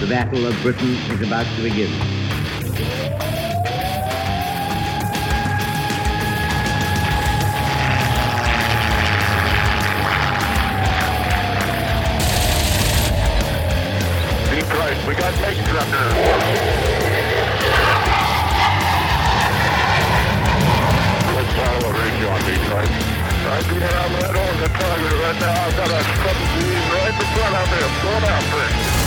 The Battle of Britain is about to begin. Deep we got tanks up there. Let's follow a range on Detroit. I not have that on the target right now. I've got a couple of right in front of me. I'm going after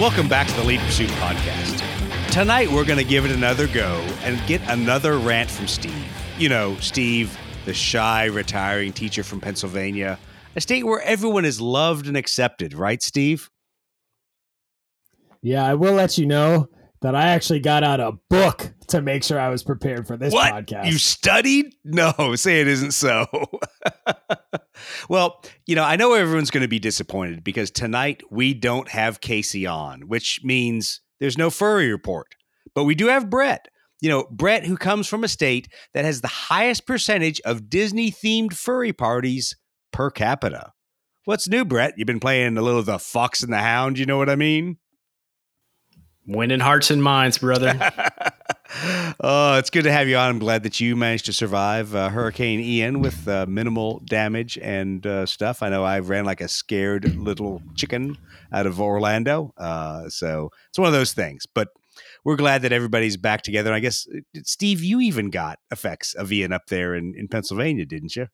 Welcome back to the Lead Pursuit podcast. Tonight we're going to give it another go and get another rant from Steve. You know, Steve, the shy retiring teacher from Pennsylvania, a state where everyone is loved and accepted, right, Steve? Yeah, I will let you know that I actually got out a book to make sure I was prepared for this what? podcast. You studied? No, say it isn't so. well, you know, I know everyone's going to be disappointed because tonight we don't have Casey on, which means there's no furry report. But we do have Brett. You know, Brett, who comes from a state that has the highest percentage of Disney themed furry parties per capita. What's new, Brett? You've been playing a little of the Fox and the Hound, you know what I mean? Winning hearts and minds, brother. oh, it's good to have you on. I'm glad that you managed to survive uh, Hurricane Ian with uh, minimal damage and uh, stuff. I know I ran like a scared little chicken out of Orlando. Uh, so it's one of those things. But we're glad that everybody's back together. I guess, uh, Steve, you even got effects of Ian up there in, in Pennsylvania, didn't you?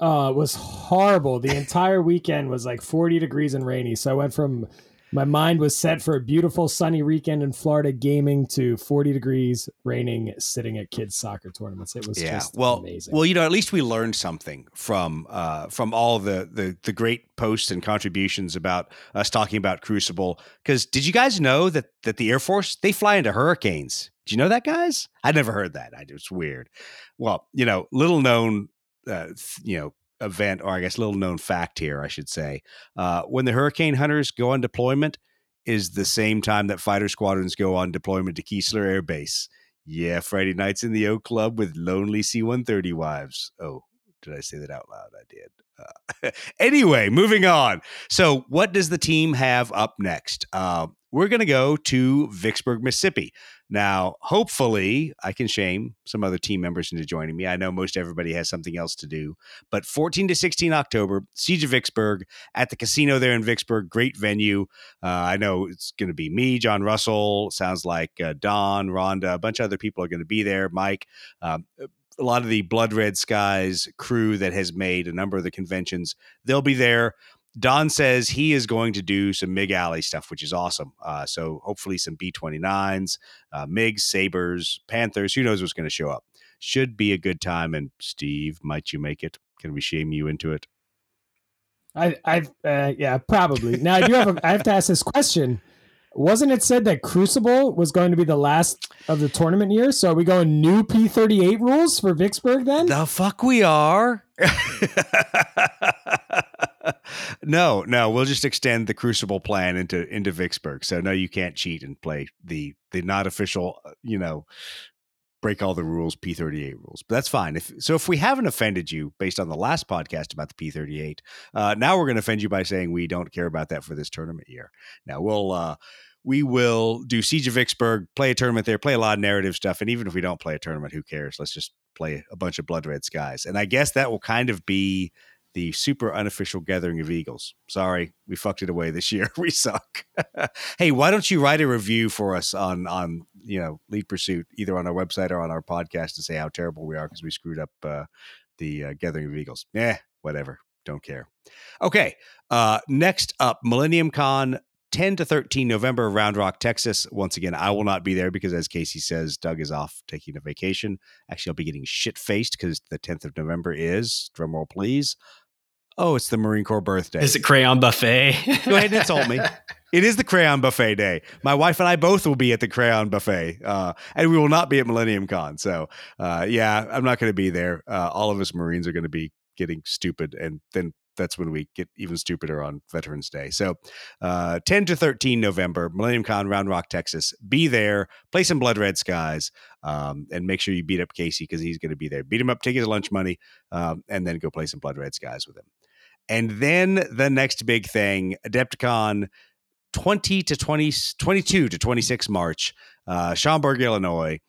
uh, it was horrible. The entire weekend was like 40 degrees and rainy. So I went from my mind was set for a beautiful sunny weekend in Florida gaming to 40 degrees, raining, sitting at kids' soccer tournaments. It was yeah. just well, amazing. well, you know, at least we learned something from uh, from all the, the the great posts and contributions about us talking about Crucible. Because did you guys know that that the Air Force they fly into hurricanes? Do you know that, guys? I never heard that. I, it's weird. Well, you know, little known, uh, th- you know, event or I guess little known fact here, I should say. Uh, when the hurricane hunters go on deployment, is the same time that fighter squadrons go on deployment to Keesler Air Base. Yeah, Friday nights in the O Club with lonely C 130 wives. Oh, did I say that out loud? I did. Uh, anyway, moving on. So, what does the team have up next? Uh, we're going to go to Vicksburg, Mississippi. Now, hopefully, I can shame some other team members into joining me. I know most everybody has something else to do, but 14 to 16 October, Siege of Vicksburg at the casino there in Vicksburg. Great venue. Uh, I know it's going to be me, John Russell. Sounds like uh, Don, Rhonda, a bunch of other people are going to be there. Mike. Um, a lot of the Blood Red Skies crew that has made a number of the conventions, they'll be there. Don says he is going to do some MiG Alley stuff, which is awesome. Uh, so hopefully some B 29s, uh, MiGs, Sabres, Panthers. Who knows what's going to show up? Should be a good time. And Steve, might you make it? Can we shame you into it? I, I've, uh, yeah, probably. Now I do have, a, I have to ask this question. Wasn't it said that Crucible was going to be the last of the tournament year? So are we going new P thirty eight rules for Vicksburg then? The fuck we are. no, no, we'll just extend the Crucible plan into into Vicksburg. So no, you can't cheat and play the the not official, uh, you know, break all the rules P38 rules. But that's fine. If so, if we haven't offended you based on the last podcast about the P38, uh, now we're going to offend you by saying we don't care about that for this tournament year. Now we'll. Uh, we will do Siege of Vicksburg, play a tournament there, play a lot of narrative stuff, and even if we don't play a tournament, who cares? Let's just play a bunch of Blood Red Skies, and I guess that will kind of be the super unofficial gathering of Eagles. Sorry, we fucked it away this year. We suck. hey, why don't you write a review for us on on you know Lead Pursuit either on our website or on our podcast to say how terrible we are because we screwed up uh, the uh, gathering of Eagles. Yeah, whatever. Don't care. Okay, uh, next up, Millennium Con 10 to 13 November, Round Rock, Texas. Once again, I will not be there because, as Casey says, Doug is off taking a vacation. Actually, I'll be getting shit faced because the 10th of November is, drumroll please. Oh, it's the Marine Corps birthday. Is it crayon buffet? Go ahead and insult me. It is the crayon buffet day. My wife and I both will be at the crayon buffet, uh, and we will not be at Millennium Con. So, uh, yeah, I'm not going to be there. Uh, all of us Marines are going to be getting stupid and then that's when we get even stupider on Veterans Day. So, uh, 10 to 13 November, Millennium Con, Round Rock, Texas. Be there, play some Blood Red Skies, um, and make sure you beat up Casey because he's going to be there. Beat him up, take his lunch money, um, and then go play some Blood Red Skies with him. And then the next big thing, Adepticon 20 to 20, 22 to 26 March, uh, Schaumburg, Illinois.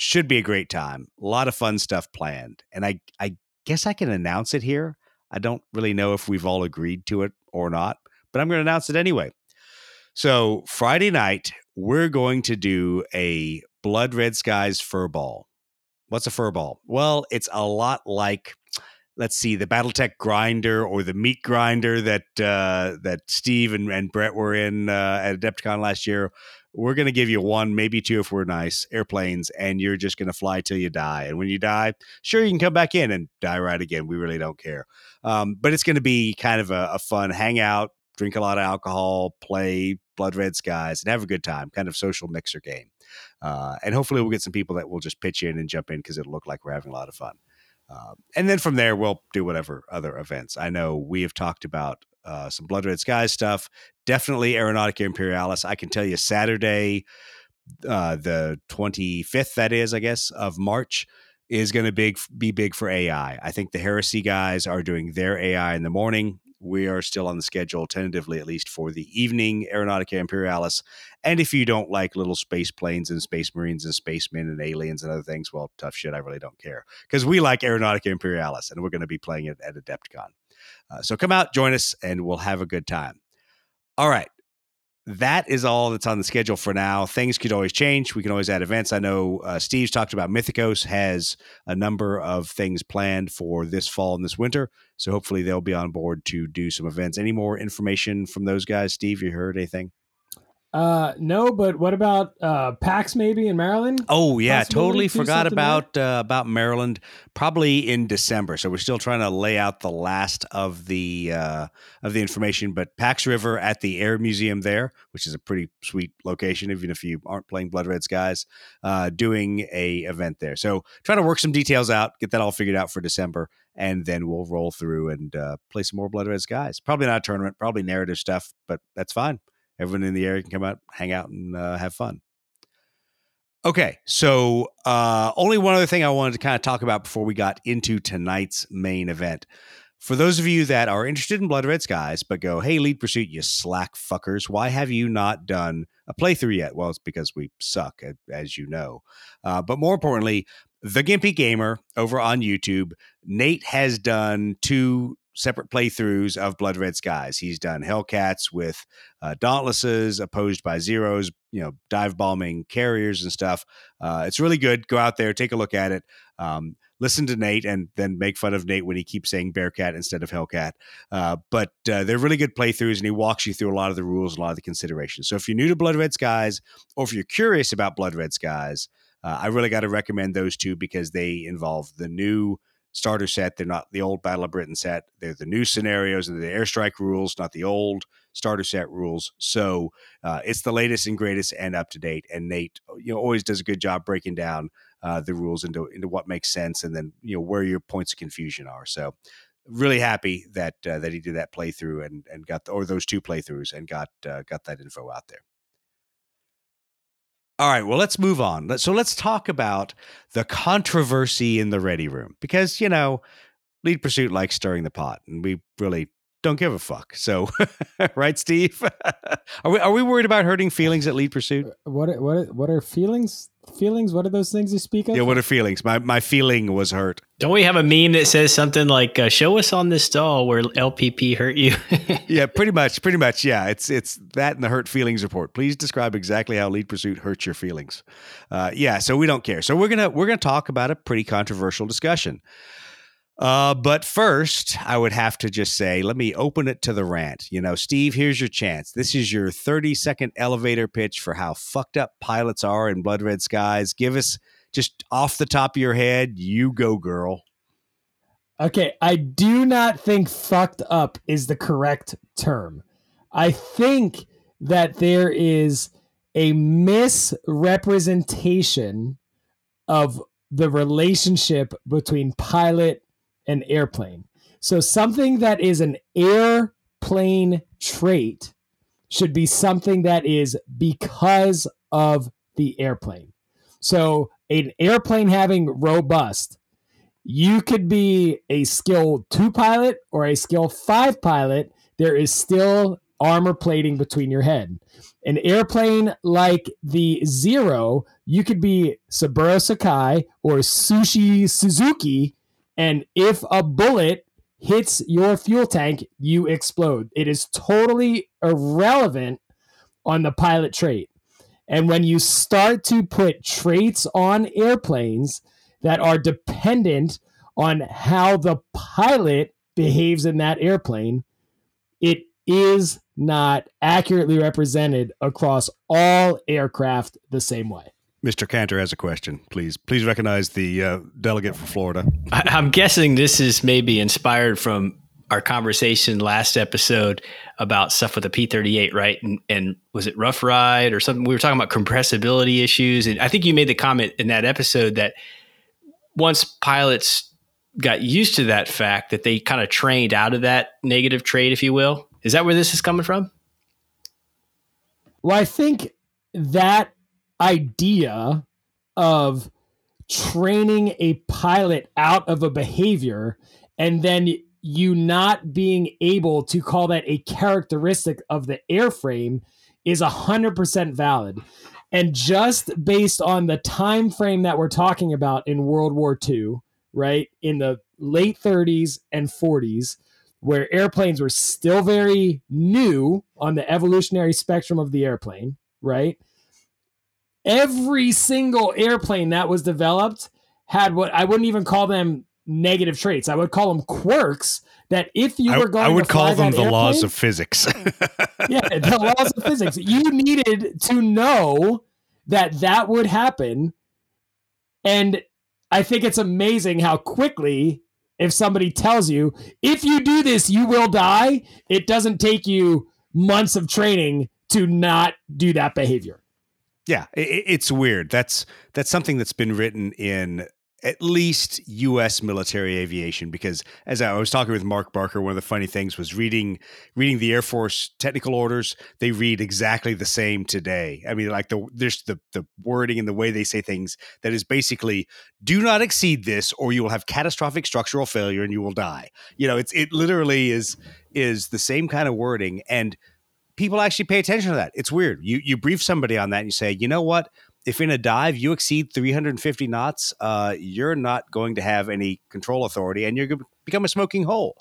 Should be a great time. A lot of fun stuff planned. And I, I guess I can announce it here. I don't really know if we've all agreed to it or not, but I'm going to announce it anyway. So, Friday night, we're going to do a Blood Red Skies fur ball. What's a fur ball? Well, it's a lot like let's see the BattleTech grinder or the meat grinder that uh, that Steve and, and Brett were in uh, at Adepticon last year. We're going to give you one, maybe two if we're nice airplanes, and you're just going to fly till you die. And when you die, sure you can come back in and die right again. We really don't care. Um, but it's going to be kind of a, a fun hangout, drink a lot of alcohol, play Blood Red Skies, and have a good time. Kind of social mixer game. Uh, and hopefully we'll get some people that will just pitch in and jump in because it'll look like we're having a lot of fun. Uh, and then from there, we'll do whatever other events. I know we have talked about uh, some Blood Red Skies stuff. Definitely Aeronautica Imperialis. I can tell you Saturday, uh, the 25th, that is, I guess, of March, is going to big be big for AI. I think the Heresy guys are doing their AI in the morning we are still on the schedule, tentatively at least, for the evening Aeronautica Imperialis. And if you don't like little space planes and space marines and spacemen and aliens and other things, well, tough shit. I really don't care because we like Aeronautica Imperialis and we're going to be playing it at Adepticon. Uh, so come out, join us, and we'll have a good time. All right that is all that's on the schedule for now. Things could always change. We can always add events. I know uh, Steve's talked about Mythicos has a number of things planned for this fall and this winter. So hopefully they'll be on board to do some events. Any more information from those guys, Steve? You heard anything? Uh, no, but what about uh, PAX maybe in Maryland? Oh yeah, totally forgot about uh, about Maryland. Probably in December, so we're still trying to lay out the last of the uh, of the information. But PAX River at the Air Museum there, which is a pretty sweet location, even if you aren't playing Blood Red Skies, uh, doing a event there. So trying to work some details out, get that all figured out for December, and then we'll roll through and uh, play some more Blood Red Skies. Probably not a tournament, probably narrative stuff, but that's fine everyone in the area can come out, hang out, and uh, have fun. Okay, so uh, only one other thing I wanted to kind of talk about before we got into tonight's main event. For those of you that are interested in Blood Red Skies, but go, hey, Lead Pursuit, you slack fuckers, why have you not done a playthrough yet? Well, it's because we suck, as you know. Uh, but more importantly, the Gimpy Gamer over on YouTube, Nate has done two separate playthroughs of Blood Red Skies. He's done Hellcats with uh, Dauntlesses opposed by Zeros, you know, dive bombing carriers and stuff. Uh, it's really good. Go out there, take a look at it. Um, listen to Nate and then make fun of Nate when he keeps saying Bearcat instead of Hellcat. Uh, but uh, they're really good playthroughs, and he walks you through a lot of the rules, a lot of the considerations. So if you're new to Blood Red Skies, or if you're curious about Blood Red Skies, uh, I really got to recommend those two because they involve the new starter set. They're not the old Battle of Britain set. They're the new scenarios and the airstrike rules, not the old starter set rules. So uh, it's the latest and greatest and up to date. And Nate, uh, you know, always does a good job breaking down uh, the rules into into what makes sense and then you know where your points of confusion are. So really happy that uh, that he did that playthrough and and got the, or those two playthroughs and got uh, got that info out there. All right, well, let's move on. So let's talk about the controversy in the ready room because, you know, Lead Pursuit likes stirring the pot, and we really don't give a fuck. So, right, Steve? are we are we worried about hurting feelings at Lead Pursuit? Uh, what what what are feelings? feelings? What are those things you speak of? Yeah, what are feelings? My my feeling was hurt. Don't we have a meme that says something like uh, "Show us on this stall where LPP hurt you"? yeah, pretty much, pretty much. Yeah, it's it's that and the hurt feelings report. Please describe exactly how Lead Pursuit hurts your feelings. Uh, yeah, so we don't care. So we're gonna we're gonna talk about a pretty controversial discussion. Uh, but first, I would have to just say, let me open it to the rant. You know, Steve, here's your chance. This is your 30 second elevator pitch for how fucked up pilots are in Blood Red Skies. Give us just off the top of your head. You go, girl. Okay, I do not think fucked up is the correct term. I think that there is a misrepresentation of the relationship between pilot and airplane. So something that is an airplane trait should be something that is because of the airplane. So an airplane having robust, you could be a skill two pilot or a skill five pilot. There is still armor plating between your head. An airplane like the Zero, you could be Saburo Sakai or Sushi Suzuki, and if a bullet hits your fuel tank, you explode. It is totally irrelevant on the pilot trait. And when you start to put traits on airplanes that are dependent on how the pilot behaves in that airplane, it is not accurately represented across all aircraft the same way. Mr. Cantor has a question. Please, please recognize the uh, delegate for Florida. I, I'm guessing this is maybe inspired from our conversation last episode about stuff with the P38, right? And, and was it Rough Ride or something? We were talking about compressibility issues. And I think you made the comment in that episode that once pilots got used to that fact, that they kind of trained out of that negative trait, if you will. Is that where this is coming from? Well, I think that idea of training a pilot out of a behavior and then you not being able to call that a characteristic of the airframe is 100% valid. And just based on the time frame that we're talking about in world war ii right in the late 30s and 40s where airplanes were still very new on the evolutionary spectrum of the airplane right every single airplane that was developed had what I wouldn't even call them negative traits. I would call them quirks that if you were going I would to call them that the laws of physics. yeah, the laws of physics. You needed to know that that would happen. And I think it's amazing how quickly, if somebody tells you, if you do this, you will die, it doesn't take you months of training to not do that behavior. Yeah, it, it's weird. That's that's something that's been written in at least U.S. military aviation because as I was talking with Mark Barker, one of the funny things was reading reading the Air Force technical orders. They read exactly the same today. I mean, like the there's the the wording and the way they say things that is basically do not exceed this or you will have catastrophic structural failure and you will die. You know, it's it literally is is the same kind of wording and people actually pay attention to that. It's weird. You you brief somebody on that and you say, you know what? If in a dive you exceed 350 knots, uh, you're not going to have any control authority, and you're going to become a smoking hole.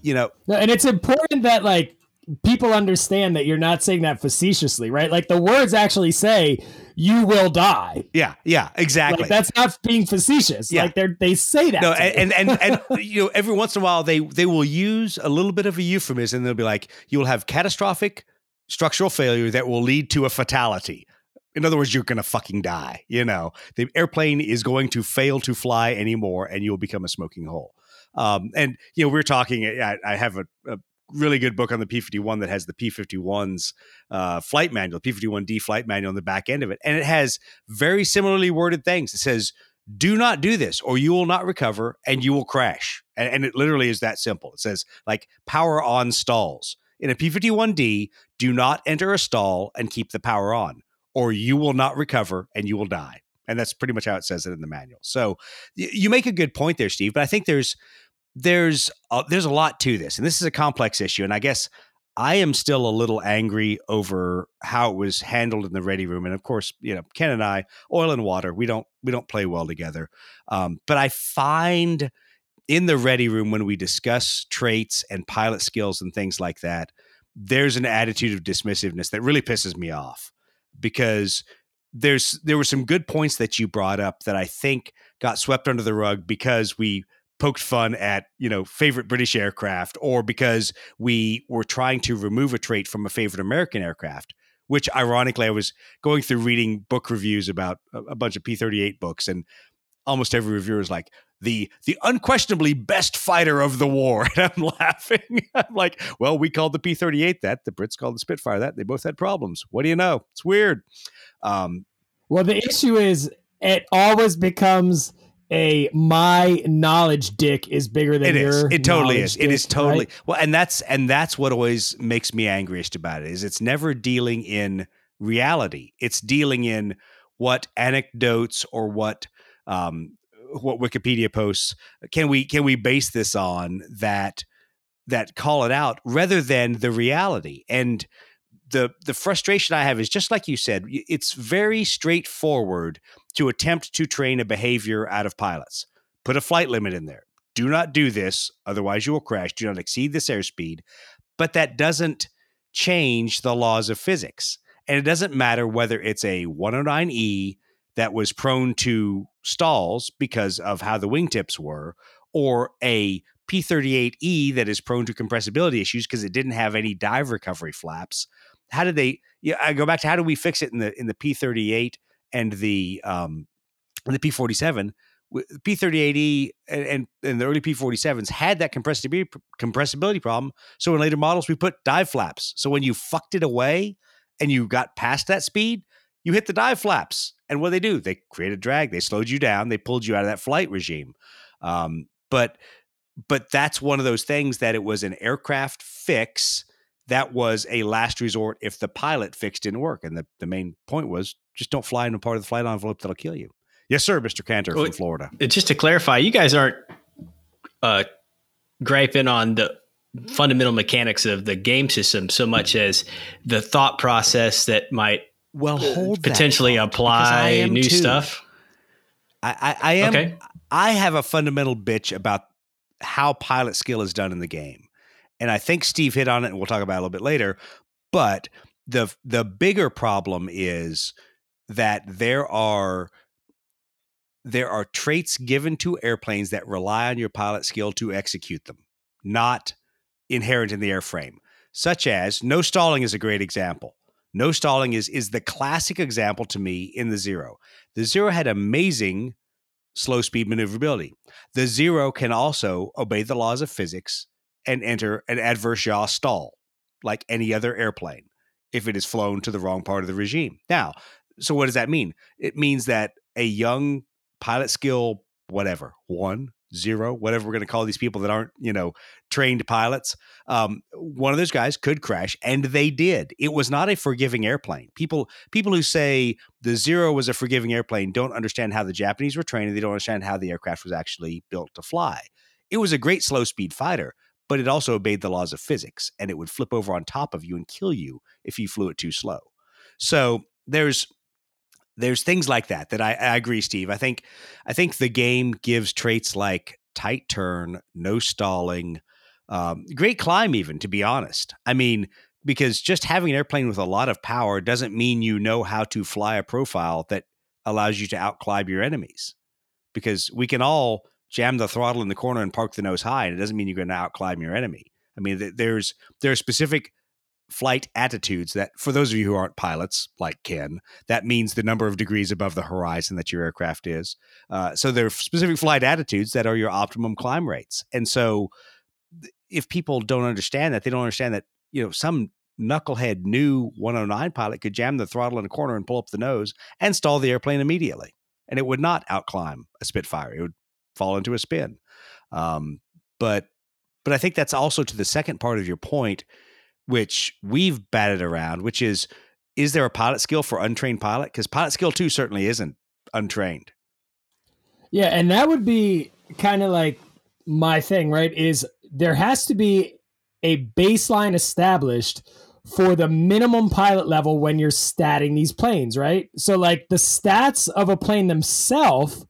You know, and it's important that like people understand that you're not saying that facetiously, right? Like the words actually say you will die. Yeah, yeah, exactly. Like, that's not being facetious. Yeah. Like they they say that. No, and, and and and you know, every once in a while they they will use a little bit of a euphemism. And they'll be like, "You will have catastrophic structural failure that will lead to a fatality." In other words, you're going to fucking die. You know, the airplane is going to fail to fly anymore, and you'll become a smoking hole. Um, and you know, we're talking. I, I have a, a really good book on the P51 that has the P51's uh, flight manual, P51D flight manual on the back end of it. And it has very similarly worded things. It says, do not do this or you will not recover and you will crash. And, and it literally is that simple. It says, like, power on stalls. In a P51D, do not enter a stall and keep the power on or you will not recover and you will die. And that's pretty much how it says it in the manual. So you make a good point there, Steve. But I think there's there's a, there's a lot to this, and this is a complex issue. And I guess I am still a little angry over how it was handled in the ready room. And of course, you know, Ken and I, oil and water, we don't we don't play well together. Um, but I find in the ready room when we discuss traits and pilot skills and things like that, there's an attitude of dismissiveness that really pisses me off because there's there were some good points that you brought up that I think got swept under the rug because we poked fun at you know favorite British aircraft or because we were trying to remove a trait from a favorite American aircraft. Which ironically, I was going through reading book reviews about a, bunch of P thirty eight books, and almost every reviewer is like the the unquestionably best fighter of the war, and I'm laughing. I'm like, well, we called the P thirty eight that, the Brits called the Spitfire that. They both had problems. What do you know? It's weird. Um, well, the issue is it always becomes a my knowledge dick is bigger than It is. your. It totally is. It is totally right? well, and that's and that's what always makes me angriest about it is it's never dealing in reality. It's dealing in what anecdotes or what um, what Wikipedia posts can we can we base this on that that call it out rather than the reality? And the the frustration I have is just like you said it's very straightforward to attempt to train a behavior out of pilots. Put a flight limit in there. Do not do this otherwise you will crash. Do not exceed this airspeed. But that doesn't change the laws of physics. And it doesn't matter whether it's a 109e that was prone to stalls because of how the wingtips were or a P38E that is prone to compressibility issues because it didn't have any dive recovery flaps. How did they? Yeah, I go back to how do we fix it in the in the P38 and the um and the P47? P38E and, and, and the early P47s had that compressibility compressibility problem. So in later models, we put dive flaps. So when you fucked it away and you got past that speed, you hit the dive flaps. And what they do? They created drag. They slowed you down. They pulled you out of that flight regime. Um, but but that's one of those things that it was an aircraft fix that was a last resort if the pilot fix didn't work. And the, the main point was just don't fly in a part of the flight envelope that'll kill you. Yes, sir, Mr. Cantor Well, from Florida. Just to clarify, you guys aren't uh, griping on the fundamental mechanics of the game system so much as the thought process that might Well, hold potentially thought, apply new too. stuff. I, I, I am. Okay. I have a fundamental bitch about how pilot skill is done in the game, and I think Steve hit on it, and we'll talk about it a little bit later. But the the bigger problem is that there are there are traits given to airplanes that rely on your pilot skill to execute them, not inherent in the airframe. Such as no stalling is a great example. No stalling is is the classic example to me in the zero. The zero had amazing slow speed maneuverability. The zero can also obey the laws of physics and enter an adverse yaw stall like any other airplane if it is flown to the wrong part of the regime. Now, so what does that mean? It means that a young pilot skill, whatever, one, zero, whatever we're going to call these people that aren't, you know, trained pilots, um, one of those guys could crash, and they did. It was not a forgiving airplane. People, people who say the zero was a forgiving airplane don't understand how the Japanese were trained. They don't understand how the aircraft was actually built to fly. It was a great slow speed fighter, but it also obeyed the laws of physics, and it would flip over on top of you and kill you if you flew it too slow. So there's there's things like that that I, I agree, Steve. I think I think the game gives traits like tight turn, no stalling, um, great climb, even to be honest. I mean, because just having an airplane with a lot of power doesn't mean you know how to fly a profile that allows you to outclimb your enemies. Because we can all jam the throttle in the corner and park the nose high, and it doesn't mean you're going to outclimb your enemy. I mean, th- there's there are specific flight attitudes that, for those of you who aren't pilots, like Ken, that means the number of degrees above the horizon that your aircraft is. Uh, so there are specific flight attitudes that are your optimum climb rates. And so if people don't understand that, they don't understand that, you know, some knucklehead new 109 pilot could jam the throttle in a corner and pull up the nose and stall the airplane immediately. And it would not outclimb a Spitfire. It would fall into a spin. Um, but but I think that's also to the second part of your point, which we've batted around, which is is there a pilot skill for untrained pilot? Because pilot skill two certainly isn't untrained. Yeah, and that would be kind of like my thing, right? Is there has to be a baseline established for the minimum pilot level when you're statting these planes, right? So like the stats of a plane themselves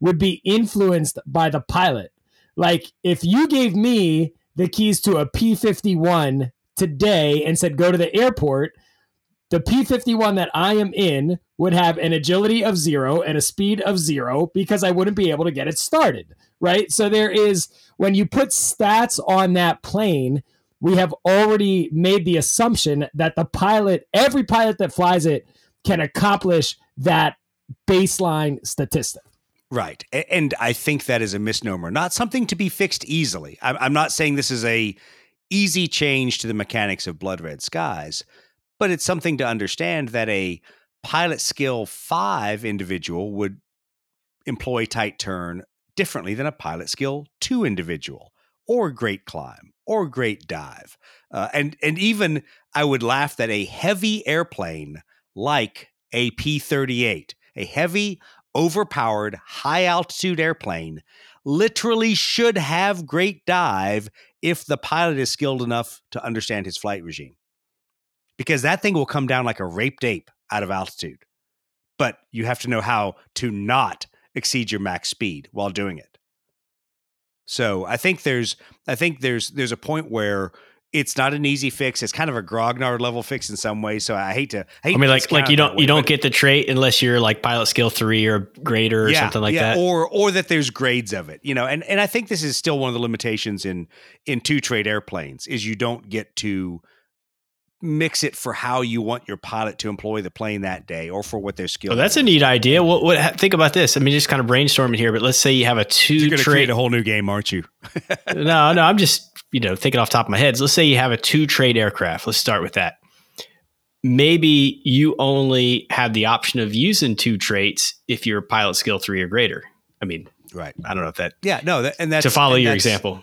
would be influenced by the pilot. Like if you gave me the keys to a P51 today and said go to the airport, the P51 that I am in would have an agility of zero and a speed of zero because I wouldn't be able to get it started, right? So there is, when you put stats on that plane, we have already made the assumption that the pilot, every pilot that flies it, can accomplish that baseline statistic. Right. And I think that is a misnomer, not something to be fixed easily. I'm not saying this is a easy change to the mechanics of Blood Red Skies, but it's something to understand that a pilot skill five individual would employ tight turn differently than a pilot skill two individual or great climb or great dive. Uh, and and even I would laugh that a heavy airplane like a P 38, a heavy, overpowered, high altitude airplane, literally should have great dive if the pilot is skilled enough to understand his flight regime. Because that thing will come down like a raped ape out of altitude. But you have to know how to not exceed your max speed while doing it. So I think there's I think there's there's a point where it's not an easy fix. It's kind of a grognard level fix in some ways. So I hate to. I, hate I mean, like like you don't way, you don't get the trait unless you're like pilot skill three or greater or something like that. or or that there's grades of it, you know. And and I think this is still one of the limitations in in two trait airplanes is you don't get to mix it for how you want your pilot to employ the plane that day or for what their skill. Oh, that's a neat idea. What, what? Think about this. I mean, just kind of brainstorming here. But let's say you have a two You're going to trait. create a whole new game, aren't you? no, no. I'm just you know thinking off the top of my head. Let's say you have a two trait aircraft. Let's start with that. Maybe you only have the option of using two traits if you're pilot skill three or greater. I mean, Right. I don't know if that Yeah. No. That, and that's to follow your that's- example.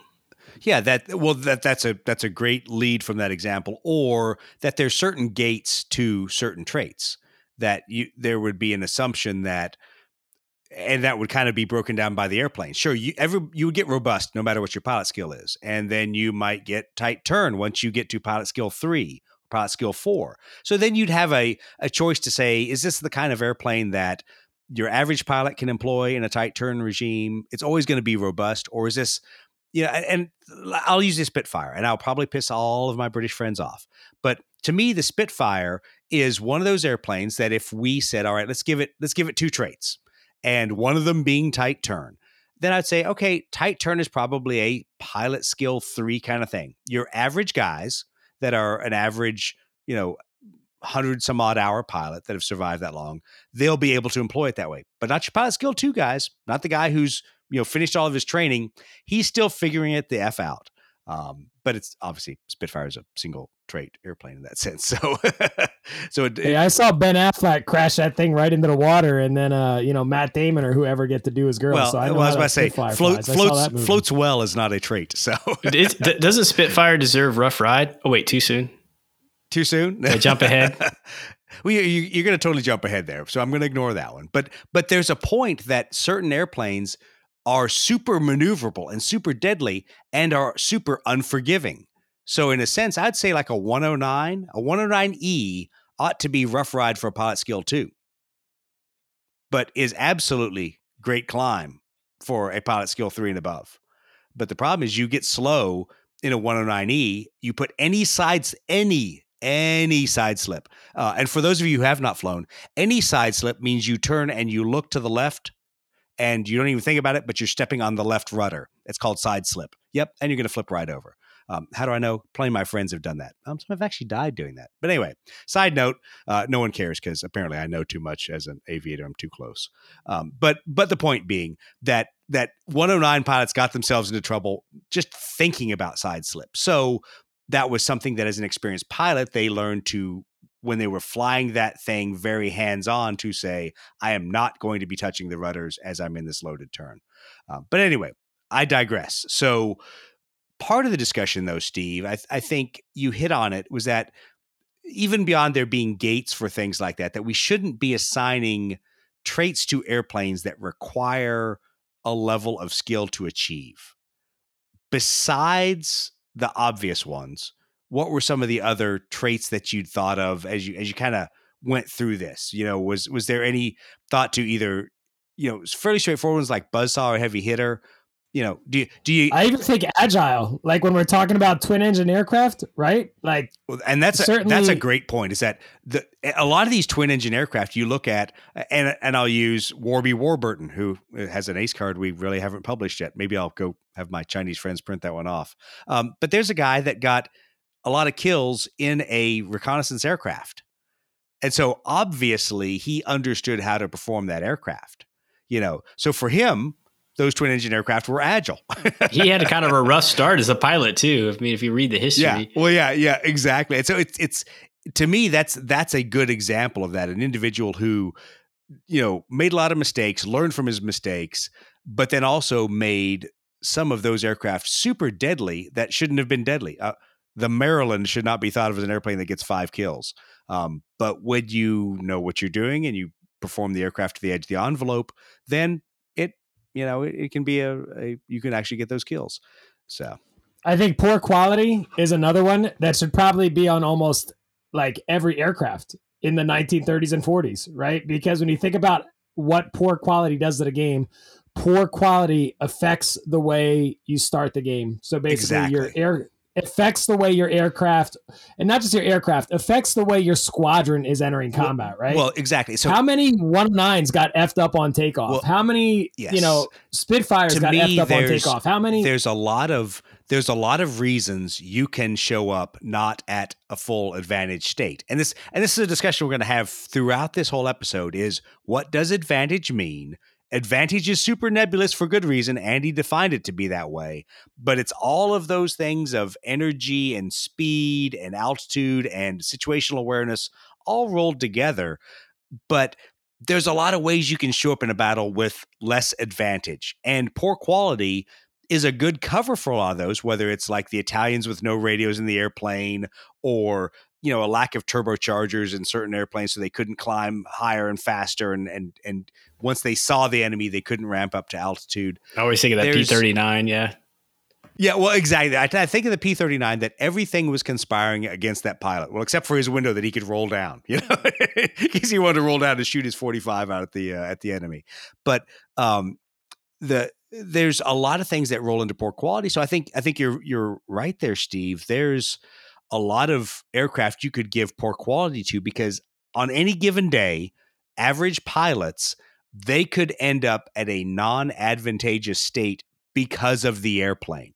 Yeah, that well that that's a that's a great lead from that example or that there's certain gates to certain traits that you there would be an assumption that and that would kind of be broken down by the airplane. Sure, you every you would get robust no matter what your pilot skill is. And then you might get tight turn once you get to pilot skill 3, pilot skill 4. So then you'd have a a choice to say is this the kind of airplane that your average pilot can employ in a tight turn regime? It's always going to be robust or is this you know, and I'll use the Spitfire, and I'll probably piss all of my British friends off. But to me, the Spitfire is one of those airplanes that if we said, "All right, let's give it, let's give it two traits," and one of them being tight turn, then I'd say, okay, tight turn is probably a pilot skill three kind of thing. Your average guys that are an average, you know, hundred some odd hour pilot that have survived that long, they'll be able to employ it that way. But not your pilot skill two guys, not the guy who's you know finished all of his training. He's still figuring it the f out. Um, but it's obviously Spitfire is a single trait airplane in that sense. So, so it, Hey, I saw Ben Affleck crash that thing right into the water, and then uh, you know Matt Damon or whoever get to do his girl. well, so I, know well, I was how about to say Spitfire float, flies. Floats floats well is not a trait. So Is, d- doesn't Spitfire deserve rough ride? Oh wait, too soon. too soon. I jump ahead. well, you, you, you're going to totally jump ahead there, so I'm going to ignore that one. But but there's a point that certain airplanes are super maneuverable and super deadly and are super unforgiving. So in a sense, I'd say like a 109, a 109E ought to be rough ride for a pilot skill too, but is absolutely great climb for a pilot skill three and above. But the problem is you get slow in a 109E, you put any sides, any, any side slip. Uh, and for those of you who have not flown, any side slip means you turn and you look to the left and you don't even think about it, but you're stepping on the left rudder. It's called side slip. Yep. And you're going to flip right over. Um, how do I know? Plenty of my friends have done that. Um, some have actually died doing that. But anyway, side note, uh, no one cares because apparently I know too much as an aviator. I'm too close. Um, but but the point being that that 109 pilots got themselves into trouble just thinking about side slip. So that was something that as an experienced pilot they learned to when they were flying that thing very hands on to say i am not going to be touching the rudders as i'm in this loaded turn. Uh, but anyway i digress. So part of the discussion though steve I, I think you hit on it was that even beyond there being gates for things like that that we shouldn't be assigning traits to airplanes that require a level of skill to achieve. Besides the obvious ones what were some of the other traits that you'd thought of as you as you kind of went through this you know was was there any thought to either you know fairly straightforward ones like buzzsaw or heavy hitter you know do you do you I even think agile, like when we're talking about twin engine aircraft, right? Like Well, and that's a, that's a great point. Is that the a lot of these twin engine aircraft you look at, and and I'll use Warby Warburton, who has an ace card we really haven't published yet. Maybe I'll go have my Chinese friends print that one off. Um, but there's a guy that got a lot of kills in a reconnaissance aircraft, and so obviously he understood how to perform that aircraft. You know, so for him, those twin engine aircraft were agile. he had a kind of a rough start as a pilot too. I mean, if you read the history, Yeah. Well, yeah, yeah, exactly. And so it's it's to me that's that's a good example of that. An individual who you know, made a lot of mistakes, learned from his mistakes, but then also made some of those aircraft super deadly that shouldn't have been deadly. Uh, the Maryland should not be thought of as an airplane that gets five kills. Um, but when you know what you're doing and you perform the aircraft to the edge of the envelope, then it, you know, it, it can be a, a, you can actually get those kills. So I think poor quality is another one that should probably be on almost like every aircraft in the 1930s and 40s, right? Because when you think about what poor quality does to the game, poor quality affects the way you start the game. So basically, Exactly. your air affects the way your aircraft, and not just your aircraft, affects the way your squadron is entering combat, right? well, exactly. So How many one nines got effed up on takeoff? Well, How many, yes. you know, Spitfires To got me, effed up on takeoff? How many? there's a lot of there's a lot of reasons you can show up not at a full advantage state and this and this is a discussion we're going to have throughout this whole episode is what does advantage mean advantage is super nebulous for good reason. Andy defined it to be that way. But it's all of those things of energy and speed and altitude and situational awareness all rolled together. But there's a lot of ways you can show up in a battle with less advantage. And poor quality is a good cover for a lot of those, whether it's like the Italians with no radios in the airplane or you know a lack of turbochargers in certain airplanes so they couldn't climb higher and faster and and and once they saw the enemy they couldn't ramp up to altitude. I always think of that p39 Yeah, yeah well exactly. I, I think of the p-39 that everything was conspiring against that pilot well except for his window that he could roll down you know because he wanted to roll down to shoot his 45 out at the uh, at the enemy. But um the there's a lot of things that roll into poor quality so i think i think you're you're right there steve. There's a lot of aircraft you could give poor quality to because on any given day average pilots they could end up at a non-advantageous state because of the airplane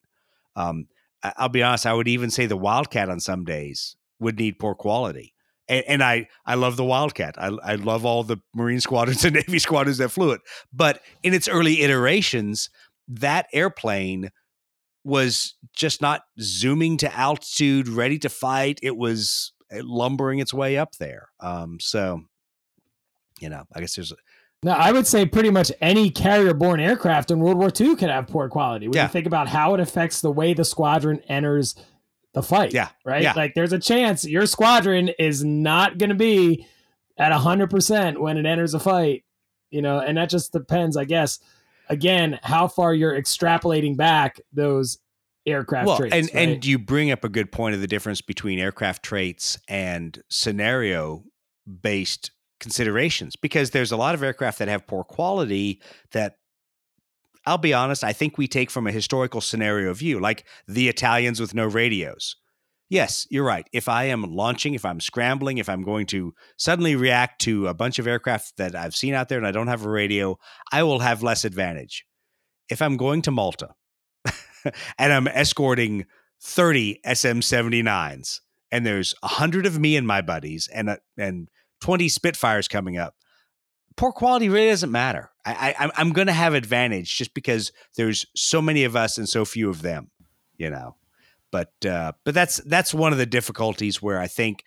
um, I'll be honest. I would even say the Wildcat on some days would need poor quality. And, and I, I love the Wildcat. I, I love all the Marine squadrons and Navy squadrons that flew it. But in its early iterations, that airplane was just not zooming to altitude, ready to fight. It was uh, lumbering its way up there. Um, so, you know, I guess there's No, I would say pretty much any carrier-borne aircraft in World War II could have poor quality. When Yeah. you think about how it affects the way the squadron enters the fight, Yeah, right. yeah. Like, there's a chance your squadron is not going to be at hundred percent when it enters a fight. You know, and that just depends, I guess. Again, how far you're extrapolating back those aircraft well, traits, and right? and you bring up a good point of the difference between aircraft traits and scenario based considerations because there's a lot of aircraft that have poor quality that I'll be honest, I think we take from a historical scenario view, like the Italians with no radios. Yes, you're right. If I am launching, if I'm scrambling, if I'm going to suddenly react to a bunch of aircraft that I've seen out there and I don't have a radio, I will have less advantage. If I'm going to Malta and I'm escorting 30 SM79s and there's 100 of me and my buddies and uh, and 20 Spitfires coming up, poor quality really doesn't matter. I, I I'm- I'm going to have advantage just because there's so many of us and so few of them, you know. But uh, but that's that's one of the difficulties where I think,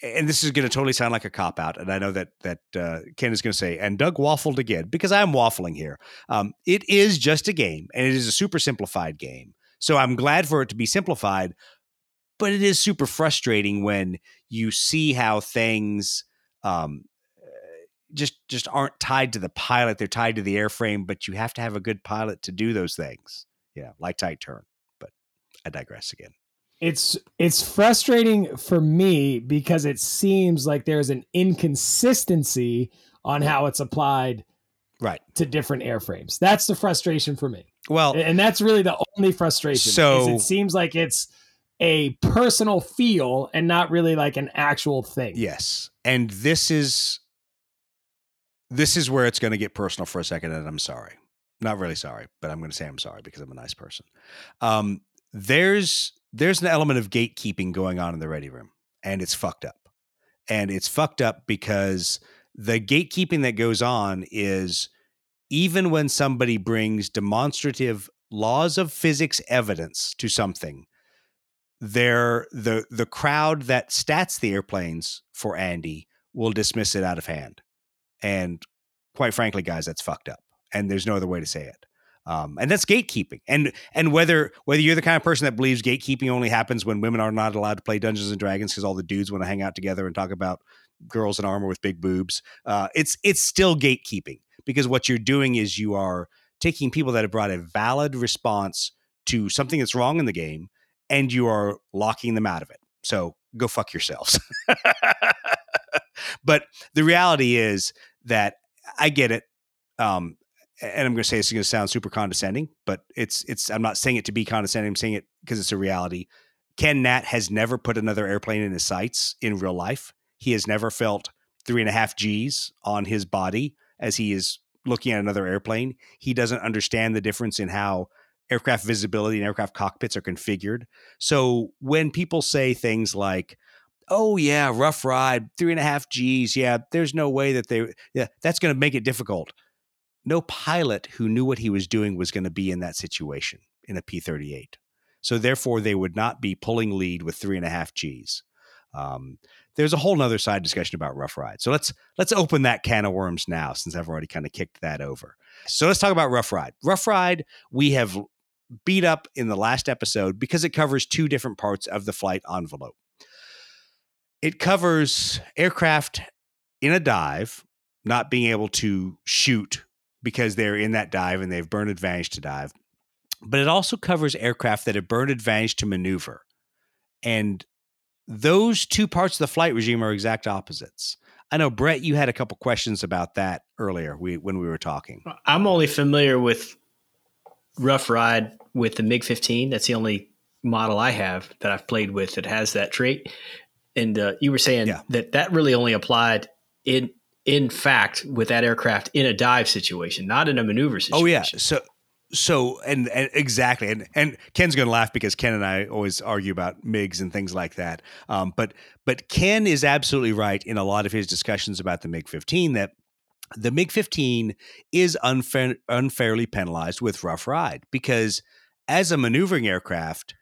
and this is going to totally sound like a cop out, and I know that that uh, Ken is going to say, and Doug waffled again because I'm waffling here. Um, it is just a game, and it is a super simplified game. So I'm glad for it to be simplified, but it is super frustrating when you see how things um, just just aren't tied to the pilot; they're tied to the airframe. But you have to have a good pilot to do those things. Yeah, like tight turn. I digress again. it's it's frustrating for me because it seems like there's an inconsistency on how it's applied Right. to different airframes. That's the frustration for me. Well, And that's really the only frustration. So- it seems like it's a personal feel and not really like an actual thing. Yes. And this is this is where it's going to get personal for a second and I'm sorry. Not really sorry, but I'm going to say I'm sorry because I'm a nice person. Um there's there's an element of gatekeeping going on in the ready room and it's fucked up. And it's fucked up because the gatekeeping that goes on is even when somebody brings demonstrative laws of physics evidence to something there the the crowd that stats the airplanes for Andy will dismiss it out of hand. And quite frankly, guys, that's fucked up. And there's no other way to say it. Um, and that's gatekeeping. And and whether whether you're the kind of person that believes gatekeeping only happens when women are not allowed to play Dungeons and Dragons because all the dudes want to hang out together and talk about girls in armor with big boobs, uh, it's it's still gatekeeping because what you're doing is you are taking people that have brought a valid response to something that's wrong in the game and you are locking them out of it. So go fuck yourselves. but the reality is that I get it. Um, and I'm going to say this is going to sound super condescending, but it's it's. I'm not saying it to be condescending. I'm saying it because it's a reality. Ken Nat has never put another airplane in his sights in real life. He has never felt three and a half G's on his body as he is looking at another airplane. He doesn't understand the difference in how aircraft visibility and aircraft cockpits are configured. So when people say things like, oh yeah, rough ride, three and a half G's, yeah, there's no way that they, yeah, that's going to make it difficult no pilot who knew what he was doing was going to be in that situation in a P 38. So therefore, they would not be pulling lead with three and a half Gs. Um, there's a whole nother side discussion about rough ride. So let's let's open that can of worms now, since I've already kind of kicked that over. So let's talk about rough ride. Rough ride we have beat up in the last episode because it covers two different parts of the flight envelope. It covers aircraft in a dive not being able to shoot because they're in that dive and they've burned advantage to dive. But it also covers aircraft that have burned advantage to maneuver. And those two parts of the flight regime are exact opposites. I know Brett, you had a couple questions about that earlier we, when we were talking. I'm only familiar with rough ride with the MiG 15. That's the only model I have that I've played with that has that trait. And uh, you were saying yeah. that that really only applied in in fact with that aircraft in a dive situation, not in a maneuver situation. Oh yeah. So so and, and exactly and and Ken's going to laugh because Ken and I always argue about MIGs and things like that. Um, but but Ken is absolutely right in a lot of his discussions about the MiG 15 that the MiG 15 is unfair, unfairly penalized with rough ride because as a maneuvering aircraft,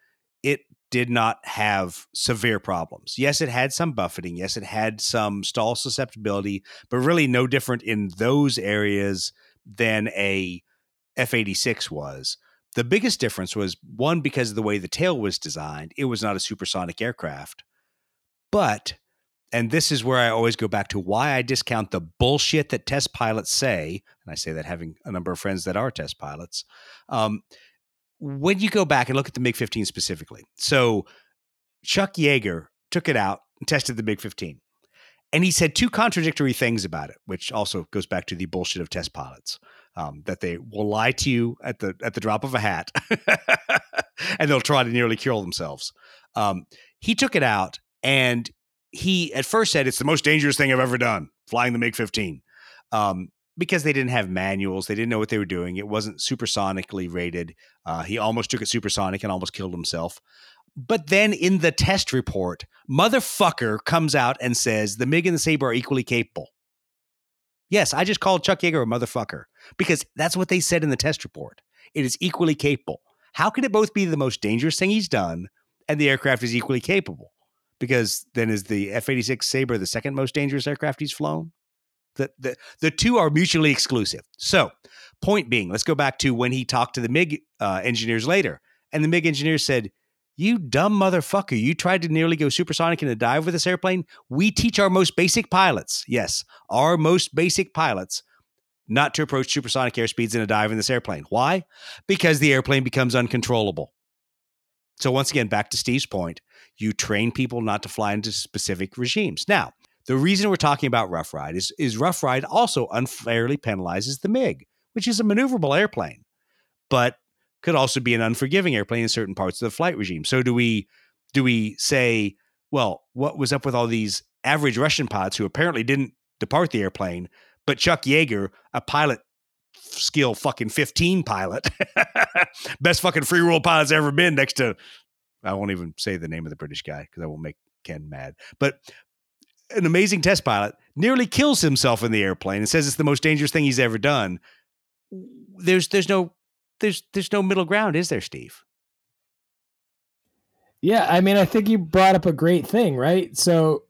did not have severe problems. Yes, it had some buffeting. Yes, it had some stall susceptibility, but really no different in those areas than a F 86 was. The biggest difference was one, because of the way the tail was designed, it was not a supersonic aircraft. But, and this is where I always go back to why I discount the bullshit that test pilots say, and I say that having a number of friends that are test pilots. Um, when you go back and look at the MiG 15 specifically, so Chuck Yeager took it out and tested the MiG 15. And he said two contradictory things about it, which also goes back to the bullshit of test pilots. Um, that they will lie to you at the at the drop of a hat, and they'll try to nearly kill themselves. Um, he took it out, and he at first said it's the most dangerous thing I've ever done, flying the MiG 15. Um, because they didn't have manuals, they didn't know what they were doing. It wasn't supersonically rated. Uh, he almost took it supersonic and almost killed himself. But then in the test report, motherfucker comes out and says the MiG and the Sabre are equally capable. Yes, I just called Chuck Yeager a motherfucker because that's what they said in the test report. It is equally capable. How can it both be the most dangerous thing he's done and the aircraft is equally capable? Because then is the F 86 Sabre the second most dangerous aircraft he's flown? The, the, the two are mutually exclusive. So, point being, let's go back to when he talked to the MiG uh, engineers later. And the MiG engineers said, You dumb motherfucker, you tried to nearly go supersonic in a dive with this airplane. We teach our most basic pilots, yes, our most basic pilots, not to approach supersonic airspeeds in a dive in this airplane. Why? Because the airplane becomes uncontrollable. So, once again, back to Steve's point, you train people not to fly into specific regimes. Now, the reason we're talking about Rough Ride is, is Rough Ride also unfairly penalizes the MiG, which is a maneuverable airplane, but could also be an unforgiving airplane in certain parts of the flight regime. So do we do we say, well, what was up with all these average Russian pilots who apparently didn't depart the airplane, but Chuck Yeager, a pilot skill fucking 15 pilot, best fucking free roll pilot's ever been next to I won't even say the name of the British guy because I won't make Ken mad. But an amazing test pilot, nearly kills himself in the airplane and says it's the most dangerous thing he's ever done. There's there's no there's there's no middle ground, is there, Steve? Yeah, I mean, I think you brought up a great thing, right? So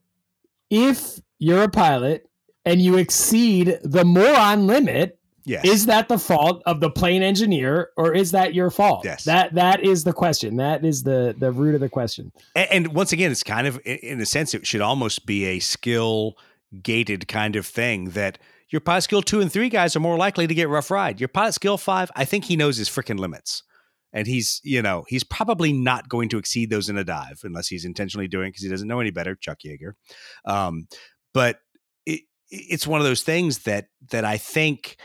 if you're a pilot and you exceed the moron limit, Yes. is that the fault of the plane engineer or is that your fault? Yes. That that is the question. That is the the root of the question. and, and once again, it's kind of, in, a sense, it should almost be a skill gated kind of thing that your pilot skill two and three guys are more likely to get rough ride. Your pilot skill five, I think he knows his freaking limits. And he's, you know, he's probably not going to exceed those in a dive unless he's intentionally doing it because he doesn't know any better, Chuck Yeager. Um, but it, it's one of those things that that I think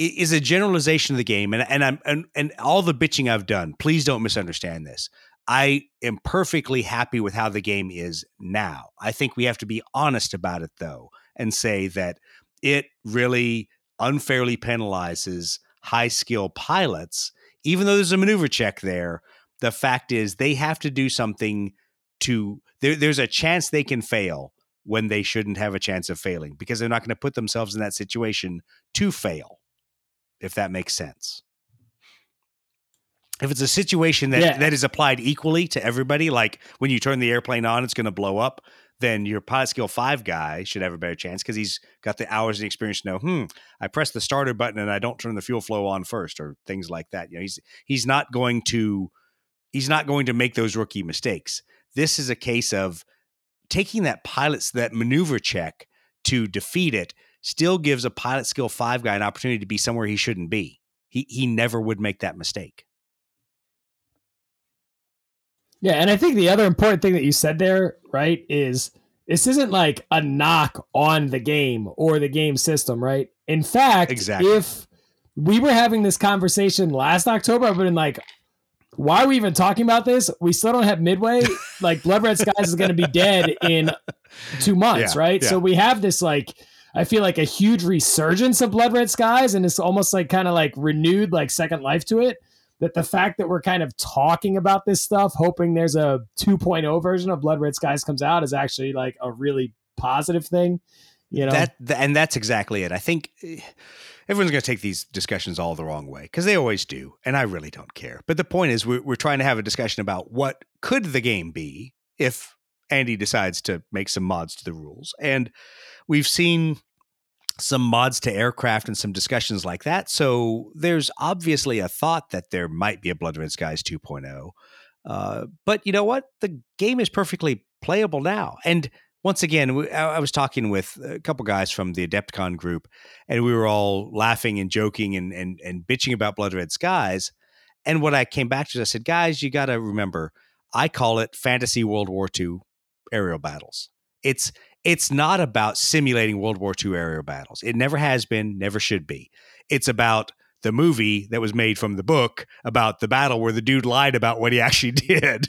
is a generalization of the game. And and I'm and, and all the bitching I've done, please don't misunderstand this. I am perfectly happy with how the game is now. I think we have to be honest about it though and say that it really unfairly penalizes high skill pilots even though there's a maneuver check there. The fact is they have to do something to there, there's a chance they can fail when they shouldn't have a chance of failing because they're not going to put themselves in that situation to fail if that makes sense if it's a situation that, Yeah. that is applied equally to everybody, like when you turn the airplane on, it's going to blow up, then your pilot skill five guy should have a better chance because he's got the hours and experience to know, hmm, I press the starter button and I don't turn the fuel flow on first or things like that. You know, he's he's not going to he's not going to make those rookie mistakes. This is a case of taking that pilot's that maneuver check to defeat it still gives a pilot skill five guy an opportunity to be somewhere he shouldn't be. He he never would make that mistake. Yeah, and I think the other important thing that you said there, right, is this isn't like a knock on the game or the game system, right? In fact, Exactly. if we were having this conversation last October, I would have been like, why are we even talking about this? We still don't have Midway. like Blood Red Skies is going to be dead in two months, Yeah, right? yeah. So we have this like I feel like a huge resurgence of Blood Red Skies, and it's almost like kind of like renewed like second life to it. That the fact that we're kind of talking about this stuff, hoping there's a 2.0 version of Blood Red Skies comes out, is actually like a really positive thing. You know, That th- and that's exactly it. I think eh, everyone's going to take these discussions all the wrong way because they always do, and I really don't care. But the point is, we're, we're trying to have a discussion about what could the game be if Andy decides to make some mods to the rules, and we've seen some mods to aircraft and some discussions like that. So there's obviously a thought that there might be a Blood Red Skies 2.0. Uh, but you know what? The game is perfectly playable now. And once again, I was talking with a couple guys from the Adepticon group, and we were all laughing and joking and and and bitching about Blood Red Skies. And what I came back to is I said, guys, you got to remember, I call it fantasy World War II aerial battles. It's it's not about simulating World War II aerial battles. It never has been, never should be. It's about the movie that was made from the book about the battle where the dude lied about what he actually did.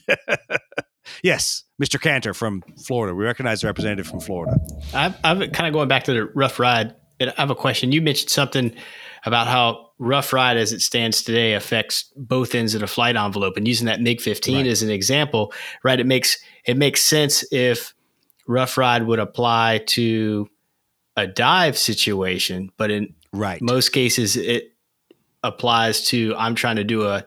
yes, Mr. Cantor from Florida. We recognize the representative from Florida. I'm, I'm kind of going back to the rough ride. I have a question. You mentioned something about how rough ride as it stands today affects both ends of the flight envelope. And using that MiG 15 Right. as an example, right? It makes it makes sense if rough ride would apply to a dive situation, but in Right. most cases it applies to I'm trying to do a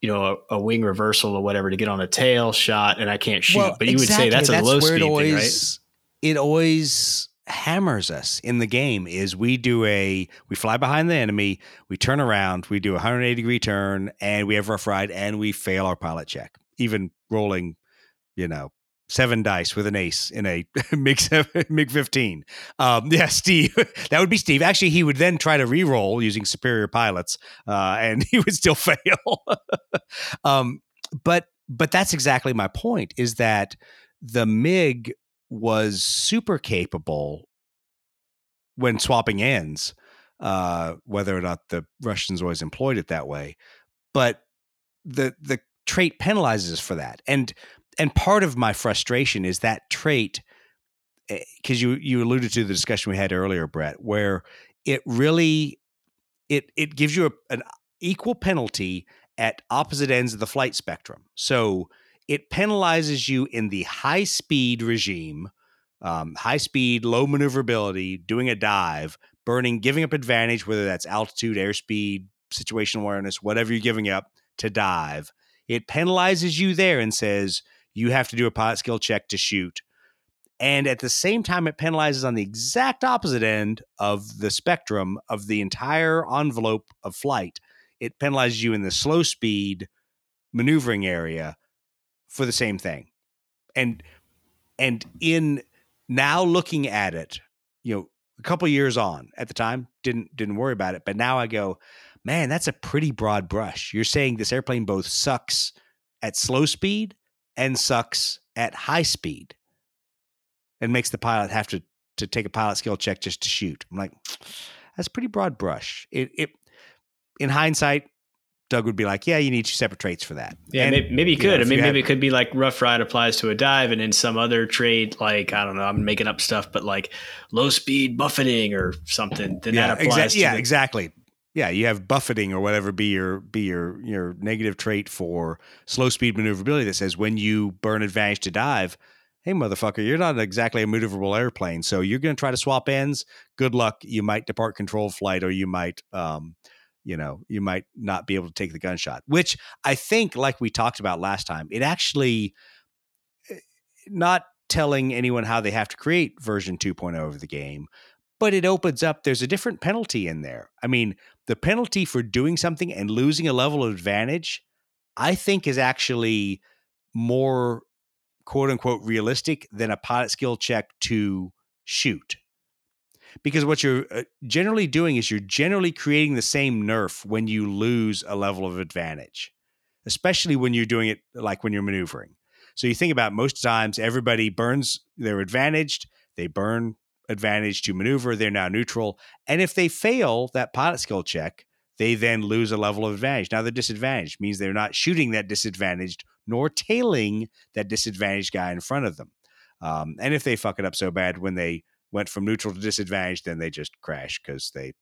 you know a, a wing reversal or whatever to get on a tail shot and I can't shoot. Well, but you would say that's a low speed it thing, right? It always hammers us in the game is we do a we fly behind the enemy, we turn around, we do a 180 degree turn, and we have rough ride, and we fail our pilot check, even rolling, you know. Seven dice with an ace in a MiG seven, MiG fifteen. Um, yeah, Steve. That would be Steve. Actually, he would then try to re-roll using superior pilots, uh, and he would still fail. um, but but that's exactly my point is that the MiG was super capable when swapping ends, uh, whether or not the Russians always employed it that way. But the the trait penalizes us for that. And and part of my frustration is that trait because you you alluded to the discussion we had earlier, Brett, where it really it it gives you a, an equal penalty at opposite ends of the flight spectrum. So it penalizes you in the high speed regime, um, high speed, low maneuverability, doing a dive, burning, giving up advantage, whether that's altitude, airspeed, situational awareness, whatever you're giving up to dive. It penalizes you there and says you have to do a pilot skill check to shoot. And at the same time, it penalizes on the exact opposite end of the spectrum of the entire envelope of flight. It penalizes you in the slow speed maneuvering area for the same thing. And and in now looking at it, you know, a couple years on at the time, didn't didn't worry about it. But now I go, man, that's a pretty broad brush. You're saying this airplane both sucks at slow speed and sucks at high speed and makes the pilot have to to take a pilot skill check just to shoot. I'm like, that's pretty broad brush. It it in hindsight, Doug would be like, "Yeah, you need two separate traits for that." Yeah, And, maybe, maybe you you know, could. I mean, maybe had- it could be like rough ride applies to a dive, and in some other trait, like I don't know, I'm making up stuff, but like low speed buffeting or something, then yeah, that applies. exa- to yeah, the- exactly. Yeah, you have buffeting or whatever be your be your your negative trait for slow speed maneuverability that says when you burn advantage to dive, hey motherfucker, you're not exactly a maneuverable airplane, so you're going to try to swap ends. Good luck. You might depart control flight, or you might, um, you know, you might not be able to take the gunshot. Which I think, like we talked about last time, it actually eh, not telling anyone how they have to create version 2.0 of the game but it opens up there's a different penalty in there. I mean the penalty for doing something and losing a level of advantage i think is actually more quote unquote realistic than a pilot skill check to shoot. Because what you're uh, generally doing is you're generally creating the same nerf when you lose a level of advantage especially when you're doing it like when you're maneuvering. So you think about most times everybody burns they're advantaged they burn advantage to maneuver they're now neutral and if they fail that pilot skill check they then lose a level of advantage. Now they're disadvantaged means they're not shooting that disadvantaged nor tailing that disadvantaged guy in front of them. Um, and if they fuck it up so bad when they went from neutral to disadvantaged then they just crash because they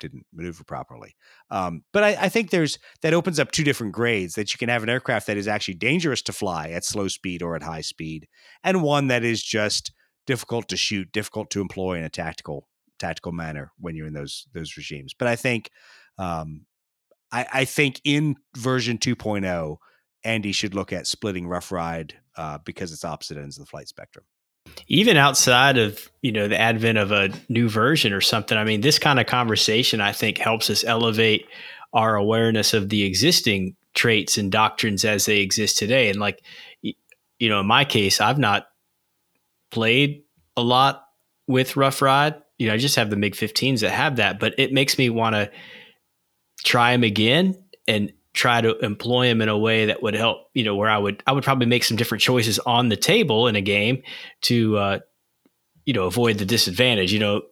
didn't maneuver properly. Um, but I, I think there's that opens up two different grades that you can have an aircraft that is actually dangerous to fly at slow speed or at high speed and one that is just difficult to shoot, difficult to employ in a tactical tactical manner when you're in those those regimes. But I think um, I, I think in version 2.0, Andy should look at splitting Rough Ride uh, because it's opposite ends of the flight spectrum. even outside of you know the advent of a new version or something i mean this kind of conversation i think helps us elevate our awareness of the existing traits and doctrines as they exist today and like you know in my case i've not played a lot with rough ride you know i just have the mig 15s that have that but it makes me want to try them again and try to employ them in a way that would help you know where i would i would probably make some different choices on the table in a game to uh, you know avoid the disadvantage. You know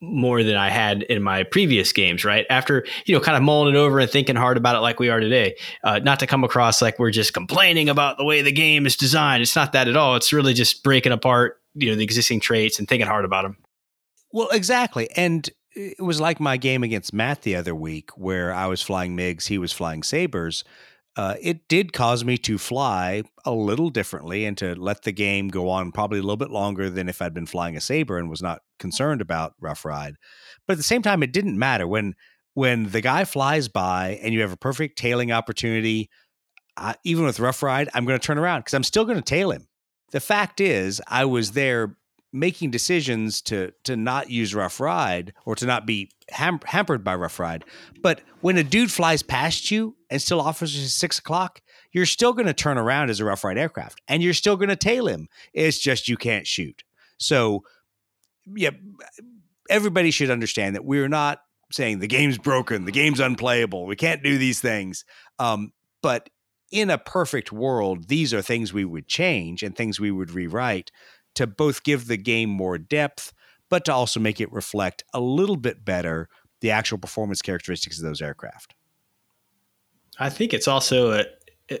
more than i had in my previous games right? After you know kind of mulling it over and thinking hard about it like we are today. Uh, not to come across like we're just complaining about the way the game is designed. It's not that at all. It's really just breaking apart you know the existing traits and thinking hard about them Well, exactly. And it was like my game against Matt the other week where I was flying MiGs, he was flying Sabres. Uh, it did cause me to fly a little differently and to let the game go on probably a little bit longer than if I'd been flying a Sabre and was not concerned about rough ride. But at the same time, it didn't matter when when the guy flies by and you have a perfect tailing opportunity. Even with rough ride, I'm going to turn around because I'm still going to tail him. The fact is, I was there making decisions to to not use rough ride or to not be ham- hampered by rough ride. But when a dude flies past you and still offers you six o'clock, you're still going to turn around as a rough ride aircraft and you're still going to tail him. It's just you can't shoot. So, yeah, everybody should understand that we're not saying the game's broken, the game's unplayable, we can't do these things. Um, but in a perfect world, these are things we would change and things we would rewrite to both give the game more depth, but to also make it reflect a little bit better the actual performance characteristics of those aircraft. I think it's also a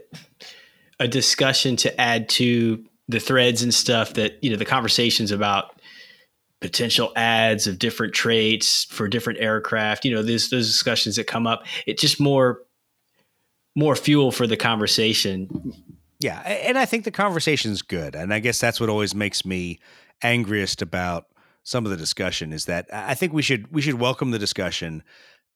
a discussion to add to the threads and stuff that you know the conversations about potential ads of different traits for different aircraft. You know, those those discussions that come up. It's just more more fuel for the conversation. Yeah, and I think the conversation's good, and I guess that's what always makes me angriest about some of the discussion is that I think we should we should welcome the discussion,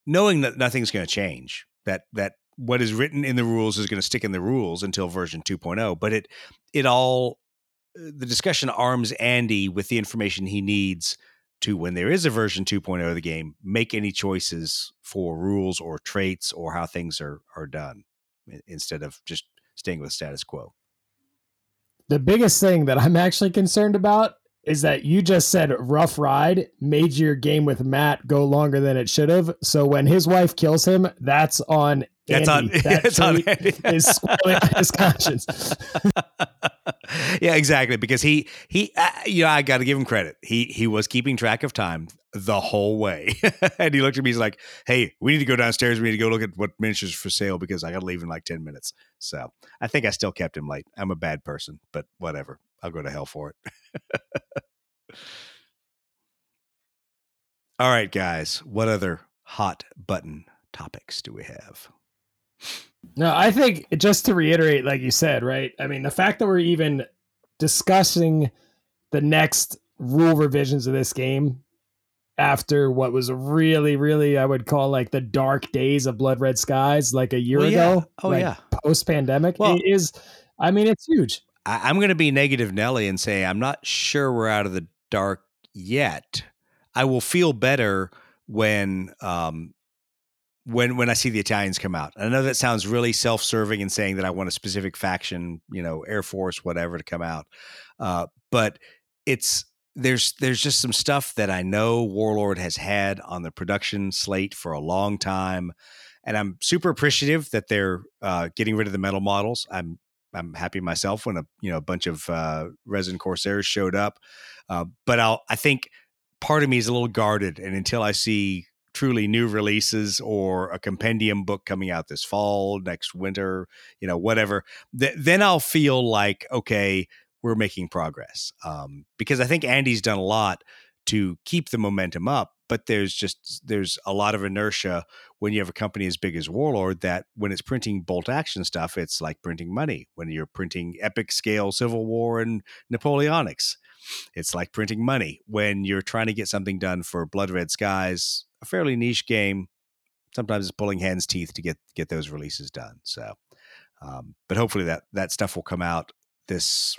knowing that nothing's going to change. That that what is written in the rules is going to stick in the rules until version 2.0, but it it all the discussion arms Andy with the information he needs to when there is a version 2.0 of the game make any choices for rules or traits or how things are are done instead of just staying with status quo the biggest thing that i'm actually concerned about is that you just said rough ride made your game with matt go longer than it should have so when his wife kills him that's on that's Andy. on, that it's on Andy. is spoiling his conscience yeah, exactly. Because he he, uh, you know, I got to give him credit. He he was keeping track of time the whole way, and he looked at me. He's like, "Hey, we need to go downstairs. We need to go look at what miniatures for sale because I got to leave in like ten minutes." So I think I still kept him late. I'm a bad person, but whatever. I'll go to hell for it. All right, guys. What other hot button topics do we have? No, I think just to reiterate, like you said, right? I mean, the fact that we're even discussing the next rule revisions of this game after what was really, really, I would call like the dark days of Blood Red Skies, like a year Well, yeah. ago. Oh, like yeah. Post pandemic. Well- is, I mean, it's huge. I, I'm going to be negative Nelly and say I'm not sure we're out of the dark yet. I will feel better when um, when when I see the Italians come out. I know that sounds really self-serving and saying that I want a specific faction, you know, Air Force, whatever, to come out. Uh, but it's there's there's just some stuff that I know Warlord has had on the production slate for a long time, and I'm super appreciative that they're uh, getting rid of the metal models. I'm I'm happy myself when a you know a bunch of uh, resin corsairs showed up, uh, but I'll I think part of me is a little guarded, and until I see truly new releases or a compendium book coming out this fall, next winter, you know, whatever, th- then I'll feel like okay, we're making progress. Um, because I think Andy's done a lot to keep the momentum up, but there's just there's a lot of inertia when you have a company as big as Warlord that when it's printing bolt action stuff, it's like printing money. When you're printing epic scale Civil War and Napoleonics, it's like printing money. When you're trying to get something done for Blood Red Skies, a fairly niche game, sometimes it's pulling hen's teeth to get get those releases done. So, um, but hopefully that that stuff will come out this.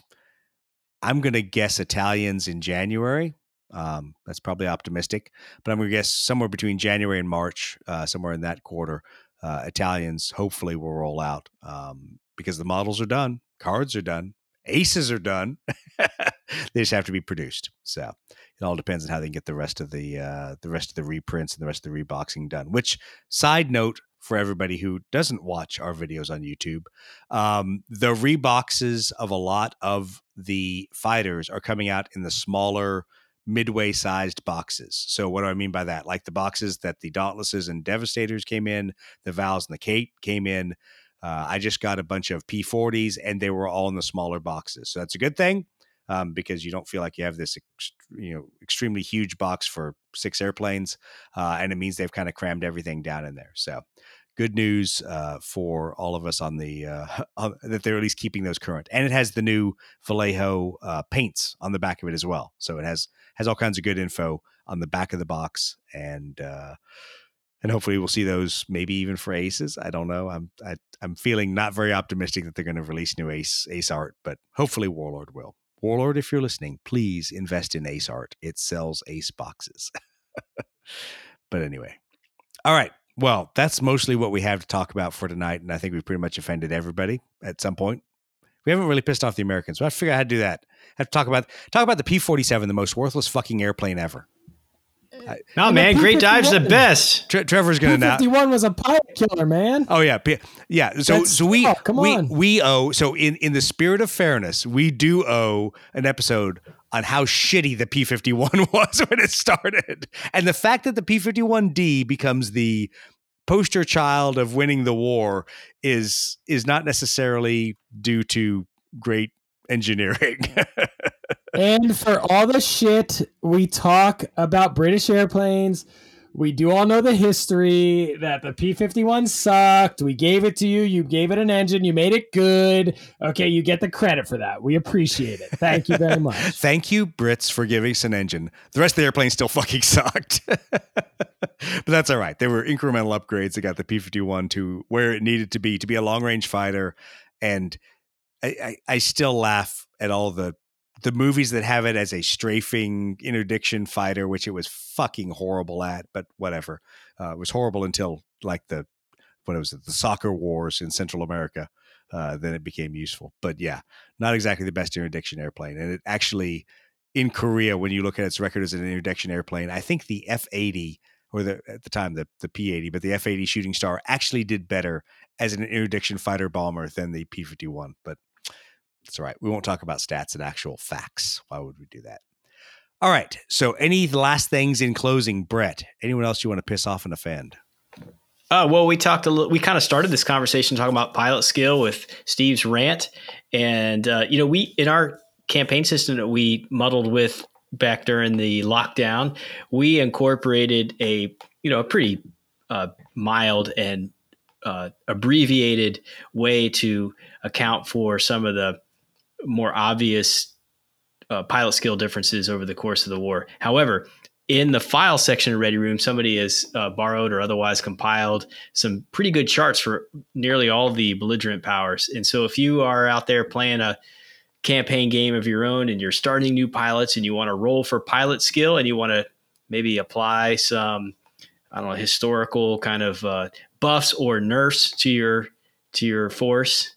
I'm going to guess Italians in January. Um, that's probably optimistic, but I'm going to guess somewhere between January and March, uh, somewhere in that quarter, uh, Italians hopefully will roll out um, because the models are done, cards are done, aces are done. they just have to be produced. So it all depends on how they get the rest of the uh, the rest of the reprints and the rest of the reboxing done. Which side note for everybody who doesn't watch our videos on YouTube, um, the reboxes of a lot of the fighters are coming out in the smaller midway sized boxes. So what do I mean by that? Like the boxes that the Dauntlesses and Devastators came in, the Vals and the Kate came in. Uh, I just got a bunch of P40s and they were all in the smaller boxes. So that's a good thing um, because you don't feel like you have this ex- you know extremely huge box for six airplanes, uh, and it means they've kind of crammed everything down in there. So good news uh, for all of us on the uh, on, that they're at least keeping those current, and it has the new Vallejo uh, paints on the back of it as well. So it has has all kinds of good info on the back of the box, and uh, and hopefully we'll see those maybe even for aces. I don't know. I'm I, I'm feeling not very optimistic that they're going to release new ace ace art, but hopefully Warlord will. Warlord, if you're listening, please invest in Ace Art. It sells Ace boxes. but anyway, all right. Well, that's mostly what we have to talk about for tonight, and I think we've pretty much offended everybody at some point. We haven't really pissed off the Americans, so I figure I had to do that. I have to talk about talk about the P forty seven, the most worthless fucking airplane ever. No, And the man, great dive's the best. Tre- Trevor's going to now. Fifty one was a pilot killer, man. Oh yeah, yeah. So That's- so we oh, come we on. we owe so in in the spirit of fairness, we do owe an episode on how shitty the P fifty one was when it started, and the fact that the P fifty one D becomes the poster child of winning the war is is not necessarily due to great engineering. and for all the shit we talk about British airplanes, we do all know the history that the P 51 sucked. We gave it to you. You gave it an engine. You made it good. Okay, you get the credit for that. We appreciate it. Thank you very much. Thank you, Brits, for giving us an engine. The rest of the airplane still fucking sucked. but that's all right. There were incremental upgrades that got the P 51 to where it needed to be to be a long range fighter. And I, I, I still laugh at all the the movies that have it as a strafing interdiction fighter, which it was fucking horrible at, but whatever. Uh, it was horrible until like the what was it, the soccer wars in Central America. Uh, then it became useful. But yeah, not exactly the best interdiction airplane. And it actually in Korea, when you look at its record as an interdiction airplane, I think the F eighty or the at the time the the P eighty, but the F eighty Shooting Star actually did better as an interdiction fighter bomber than the P fifty one. But that's right. We won't talk about stats and actual facts. Why would we do that? All right. So, any last things in closing, Brett? Anyone else you want to piss off and offend? Uh, well, we talked a little. We kind of started this conversation talking about pilot skill with Steve's rant, and uh, you know, we in our campaign system that we muddled with back during the lockdown, we incorporated a you know a pretty uh, mild and uh, abbreviated way to account for some of the more obvious uh, pilot skill differences over the course of the war. However, in the file section of Ready Room, somebody has uh, borrowed or otherwise compiled some pretty good charts for nearly all the belligerent powers. And so, if you are out there playing a campaign game of your own and you're starting new pilots and you want to roll for pilot skill and you want to maybe apply some, I don't know, historical kind of uh, buffs or nerfs to your to your force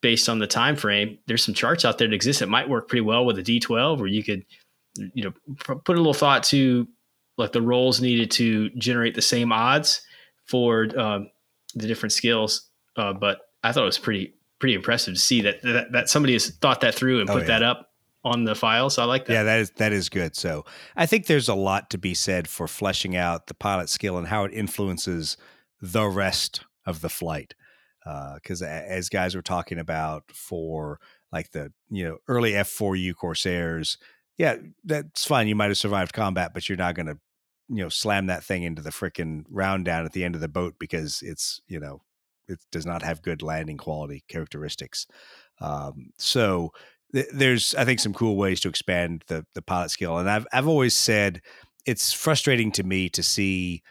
based on the time frame there's some charts out there that exist that might work pretty well with a d12 where you could you know put a little thought to like the roles needed to generate the same odds for um, the different skills uh, but i thought it was pretty pretty impressive to see that that, that somebody has thought that through and Oh, put yeah. that up on the file so i like that Yeah, that is that is good. So I think there's a lot to be said for fleshing out the pilot skill and how it influences the rest of the flight. Because as guys were talking about for like the you know early F4U Corsairs, yeah, that's fine. You might have survived combat, but you're not going to you know slam that thing into the freaking round down at the end of the boat because it's you know it does not have good landing quality characteristics. Um, so th- there's I think some cool ways to expand the the pilot skill, and I've I've always said it's frustrating to me to see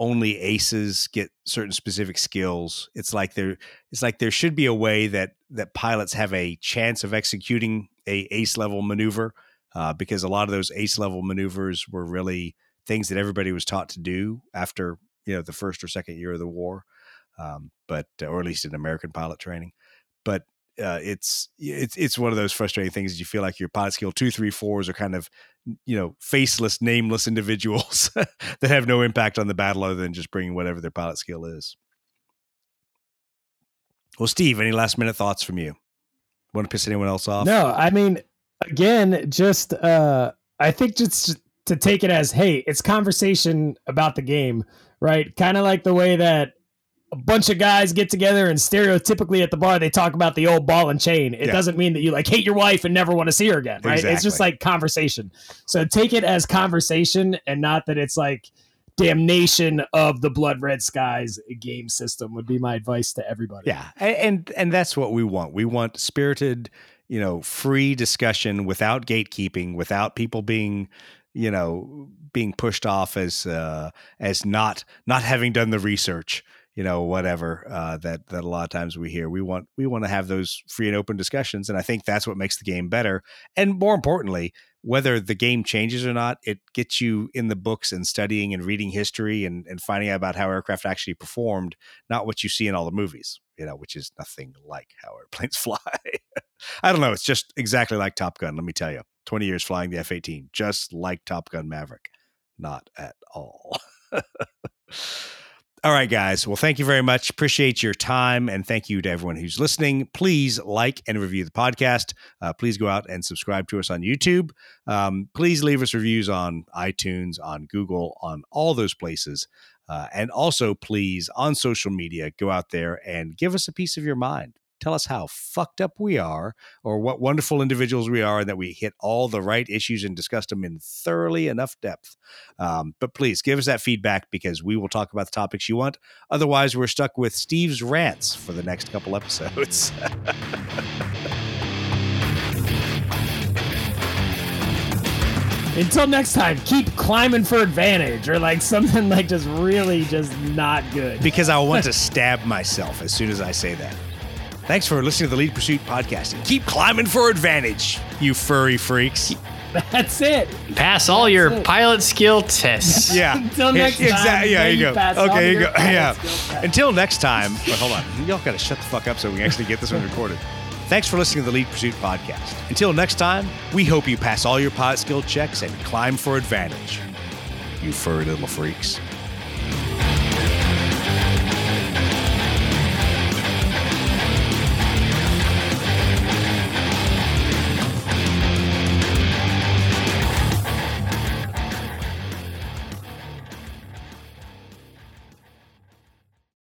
only aces get certain specific skills. It's like there it's like there should be a way that that pilots have a chance of executing a ace level maneuver uh, because a lot of those ace level maneuvers were really things that everybody was taught to do after you know the first or second year of the war, um, but or at least in American pilot training. But uh, it's it's it's one of those frustrating things. You feel like your pilot skill two, three, fours are kind of you know faceless, nameless individuals that have no impact on the battle other than just bringing whatever their pilot skill is. Well, Steve, any last minute thoughts from you? Want to piss anyone else off? No, I mean, again, just uh I think just to take it as, hey, it's conversation about the game, right? Kind of like the way that a bunch of guys get together and stereotypically at the bar they talk about the old ball and chain. It Yeah. doesn't mean that you like hate your wife and never want to see her again, right? It's just like conversation. So take it as conversation and not that it's like damnation of the blood red skies game system would be my advice to everybody. Yeah, and and that's what we want. We want spirited, you know, free discussion without gatekeeping, without people being, you know, being pushed off as uh, as not not having done the research, you know, whatever uh, that that a lot of times we hear. We want we want to have those free and open discussions, and I think that's what makes the game better. And more importantly, whether the game changes or not, it gets you in the books and studying and reading history and, and finding out about how aircraft actually performed, not what you see in all the movies, you know, which is nothing like how airplanes fly. I don't know. It's just exactly like Top Gun, let me tell you. 20 years flying the F 18, just like Top Gun Maverick. Not at all. All right, guys. Well, thank you very much. Appreciate your time. And thank you to everyone who's listening. Please like and review the podcast. Uh, please go out and subscribe to us on YouTube. Um, please leave us reviews on iTunes, on Google, on all those places. Uh, and also, please, on social media, go out there and give us a piece of your mind. Tell us how fucked up we are, or what wonderful individuals we are, and that we hit all the right issues and discussed them in thoroughly enough depth. Um, but please give us that feedback because we will talk about the topics you want. Otherwise, we're stuck with Steve's rants for the next couple episodes. Until next time, keep climbing for advantage or like something like just really just not good. because I want to stab myself as soon as I say that. Thanks for listening to the Lead Pursuit podcast and keep climbing for advantage, you furry freaks. That's it. Pass all your it. pilot skill tests. Yeah. Until next time, Exactly. Yeah, you you go. pass Okay, you go. Yeah. Until next time. Wait, hold on. Y'all got to shut the fuck up so we can actually get this one recorded. Thanks for listening to the Lead Pursuit podcast. Until next time, we hope you pass all your pilot skill checks and climb for advantage. You furry little freaks.